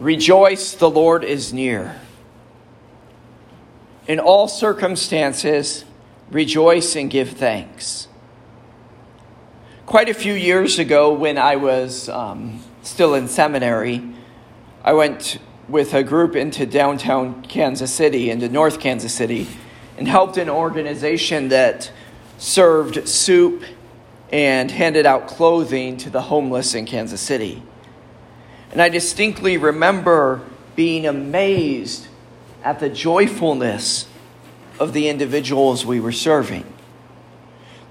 Rejoice, the Lord is near. In all circumstances, rejoice and give thanks. Quite a few years ago, when I was um, still in seminary, I went with a group into downtown Kansas City, into North Kansas City, and helped an organization that served soup and handed out clothing to the homeless in Kansas City. And I distinctly remember being amazed at the joyfulness of the individuals we were serving.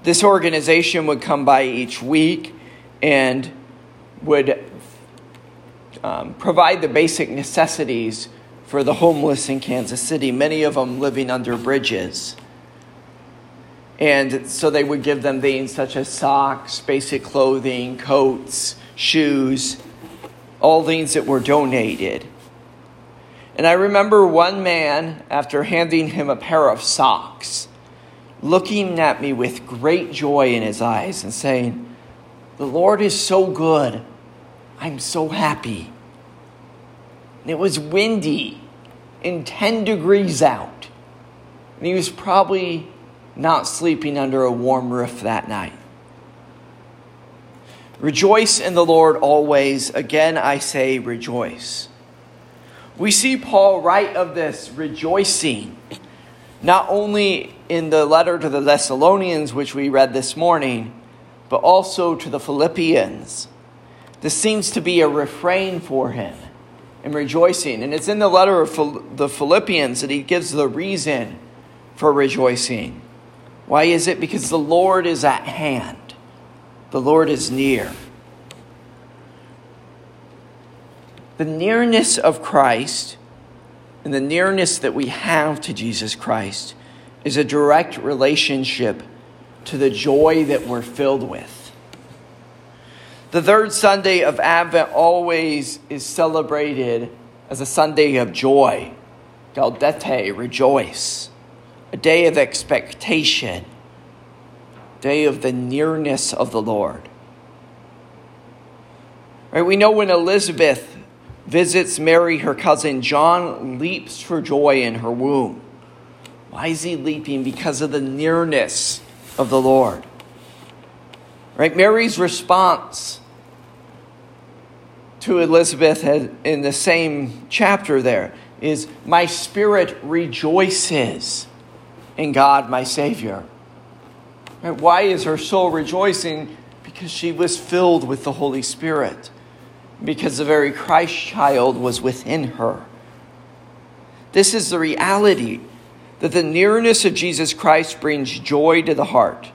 This organization would come by each week and would um, provide the basic necessities for the homeless in Kansas City, many of them living under bridges. And so they would give them things such as socks, basic clothing, coats, shoes, all things that were donated. And I remember one man, after handing him a pair of socks, looking at me with great joy in his eyes and saying, The Lord is so good. I'm so happy. And it was windy and 10 degrees out. And he was probably not sleeping under a warm roof that night. Rejoice in the Lord always. Again, I say rejoice. We see Paul write of this rejoicing, not only in the letter to the Thessalonians, which we read this morning, but also to the Philippians. This seems to be a refrain for him in rejoicing. And it's in the letter of the Philippians that he gives the reason for rejoicing. Why is it? Because the Lord is at hand. The Lord is near. The nearness of Christ and the nearness that we have to Jesus Christ is a direct relationship to the joy that we're filled with. The third Sunday of Advent always is celebrated as a Sunday of joy. Gaudete, rejoice. A day of expectation day of the nearness of the Lord. Right, we know when Elizabeth visits Mary, her cousin, John leaps for joy in her womb. Why is he leaping? Because of the nearness of the Lord. Right? Mary's response to Elizabeth in the same chapter there is My spirit rejoices in God, my Savior. Why is her soul rejoicing? Because she was filled with the Holy Spirit, because the very Christ child was within her. This is the reality that the nearness of Jesus Christ brings joy to the heart.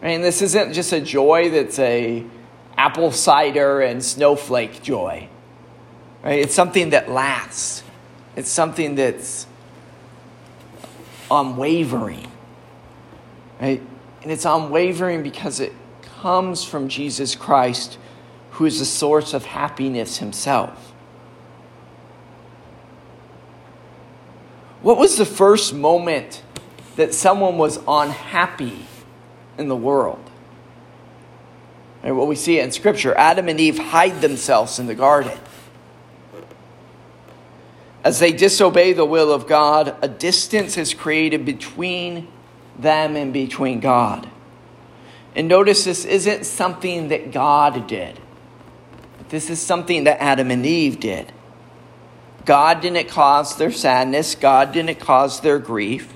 And this isn't just a joy that's a apple cider and snowflake joy. Right? It's something that lasts. It's something that's unwavering. Right? And it's unwavering because it comes from Jesus Christ, who is the source of happiness himself. What was the first moment that someone was unhappy in the world? And what we see in Scripture Adam and Eve hide themselves in the garden. As they disobey the will of God, a distance is created between them and between God. And notice this isn't something that God did. This is something that Adam and Eve did. God didn't cause their sadness, God didn't cause their grief.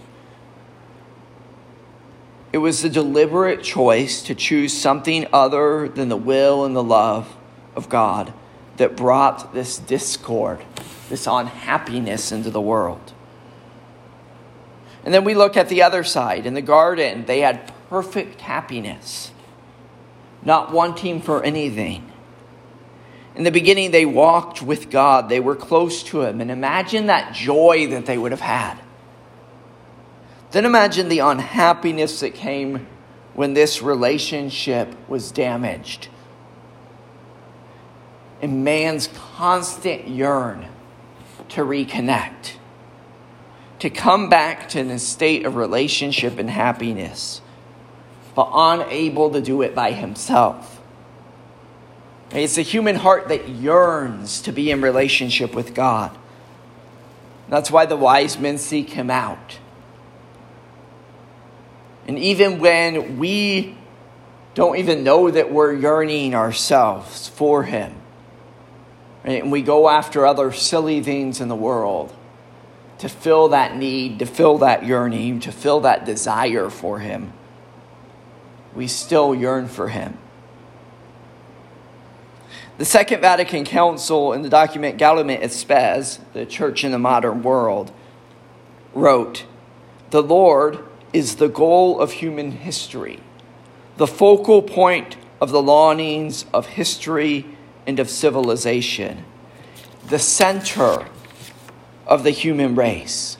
It was a deliberate choice to choose something other than the will and the love of God that brought this discord, this unhappiness into the world. And then we look at the other side. In the garden, they had perfect happiness, not wanting for anything. In the beginning, they walked with God, they were close to Him. And imagine that joy that they would have had. Then imagine the unhappiness that came when this relationship was damaged. And man's constant yearn to reconnect to come back to a state of relationship and happiness, but unable to do it by himself. It's a human heart that yearns to be in relationship with God. That's why the wise men seek him out. And even when we don't even know that we're yearning ourselves for him, right? and we go after other silly things in the world to fill that need, to fill that yearning, to fill that desire for him, we still yearn for him. The Second Vatican Council, in the document Gaudium et Spes, the church in the modern world, wrote The Lord is the goal of human history, the focal point of the longings of history and of civilization, the center of the human race,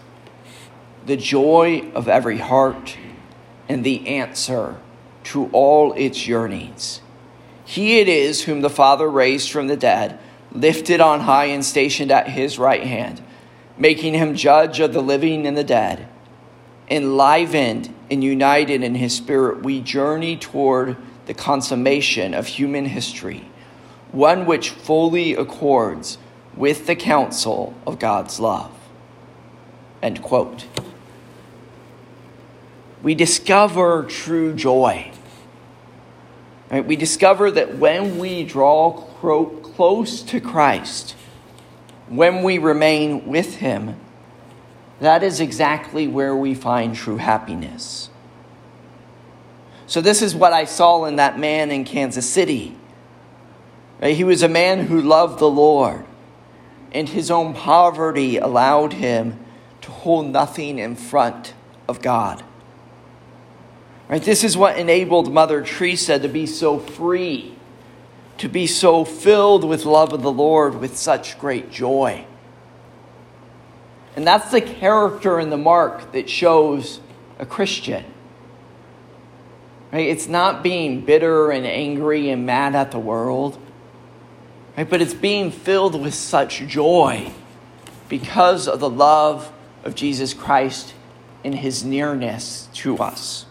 the joy of every heart, and the answer to all its yearnings. He it is whom the Father raised from the dead, lifted on high and stationed at his right hand, making him judge of the living and the dead. Enlivened and united in his spirit, we journey toward the consummation of human history, one which fully accords with the counsel of God's love. End quote. We discover true joy Right? We discover that when we draw close to Christ, when we remain with Him, that is exactly where we find true happiness. So, this is what I saw in that man in Kansas City. Right? He was a man who loved the Lord, and his own poverty allowed him to hold nothing in front of God. Right? This is what enabled Mother Teresa to be so free, to be so filled with love of the Lord with such great joy. And that's the character and the mark that shows a Christian. Right? It's not being bitter and angry and mad at the world, right? but it's being filled with such joy because of the love of Jesus Christ and his nearness to us.